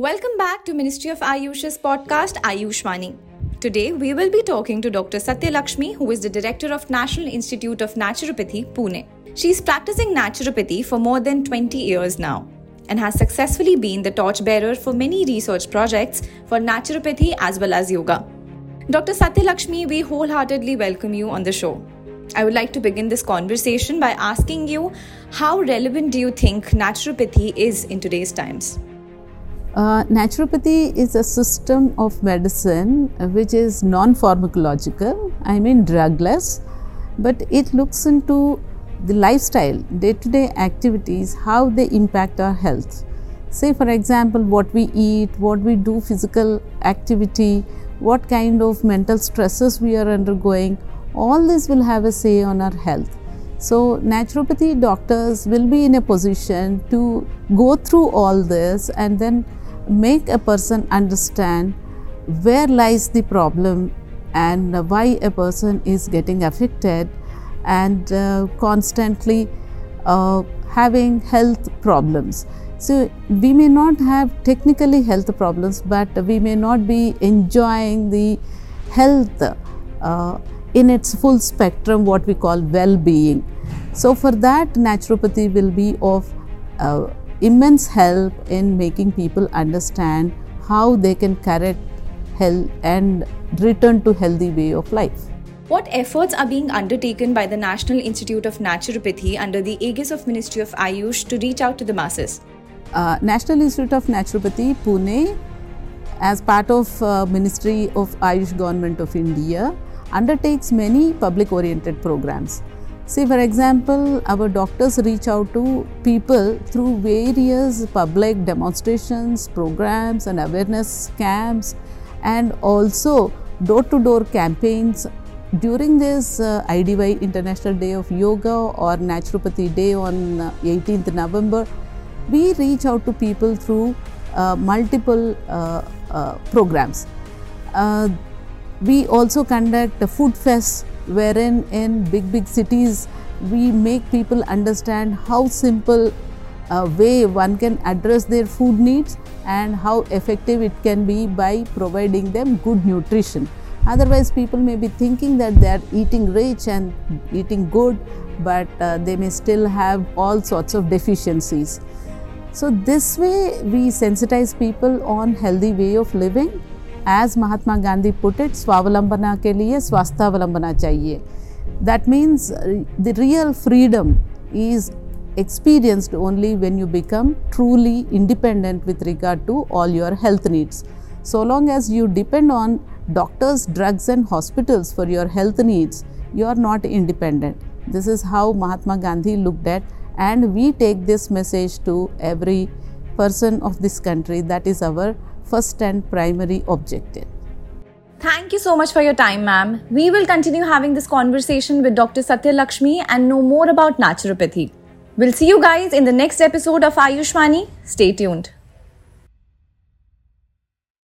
Welcome back to Ministry of Ayush's podcast Ayushmani. Today we will be talking to Dr. Satya Lakshmi, who is the director of National Institute of Naturopathy, Pune. She is practicing naturopathy for more than 20 years now and has successfully been the torchbearer for many research projects for naturopathy as well as yoga. Dr. Satya Lakshmi, we wholeheartedly welcome you on the show. I would like to begin this conversation by asking you how relevant do you think naturopathy is in today's times? Uh, naturopathy is a system of medicine which is non pharmacological, I mean drugless, but it looks into the lifestyle, day to day activities, how they impact our health. Say, for example, what we eat, what we do, physical activity, what kind of mental stresses we are undergoing, all this will have a say on our health. So, naturopathy doctors will be in a position to go through all this and then make a person understand where lies the problem and why a person is getting affected and uh, constantly uh, having health problems. So, we may not have technically health problems, but we may not be enjoying the health uh, in its full spectrum, what we call well being. So, for that, naturopathy will be of uh, immense help in making people understand how they can correct health and return to healthy way of life. What efforts are being undertaken by the National Institute of Naturopathy under the aegis of Ministry of Ayush to reach out to the masses? Uh, National Institute of Naturopathy, Pune, as part of uh, Ministry of Ayush Government of India, undertakes many public-oriented programs. Say, for example, our doctors reach out to people through various public demonstrations, programs, and awareness camps, and also door to door campaigns. During this uh, IDY International Day of Yoga or Naturopathy Day on uh, 18th November, we reach out to people through uh, multiple uh, uh, programs. Uh, we also conduct food fest wherein in big big cities we make people understand how simple uh, way one can address their food needs and how effective it can be by providing them good nutrition. Otherwise people may be thinking that they are eating rich and eating good but uh, they may still have all sorts of deficiencies. So this way we sensitize people on healthy way of living as Mahatma Gandhi put it स्वावलंबना के लिए स्वास्थ्यावलंबना चाहिए that means the real freedom is experienced only when you become truly independent with regard to all your health needs. So long as you depend on doctors, drugs, and hospitals for your health needs, you are not independent. This is how Mahatma Gandhi looked at, and we take this message to every person of this country. That is our first and primary objective. Thank you so much for your time, ma'am. We will continue having this conversation with Dr. Satya Lakshmi and know more about naturopathy. We'll see you guys in the next episode of Ayushmani. Stay tuned.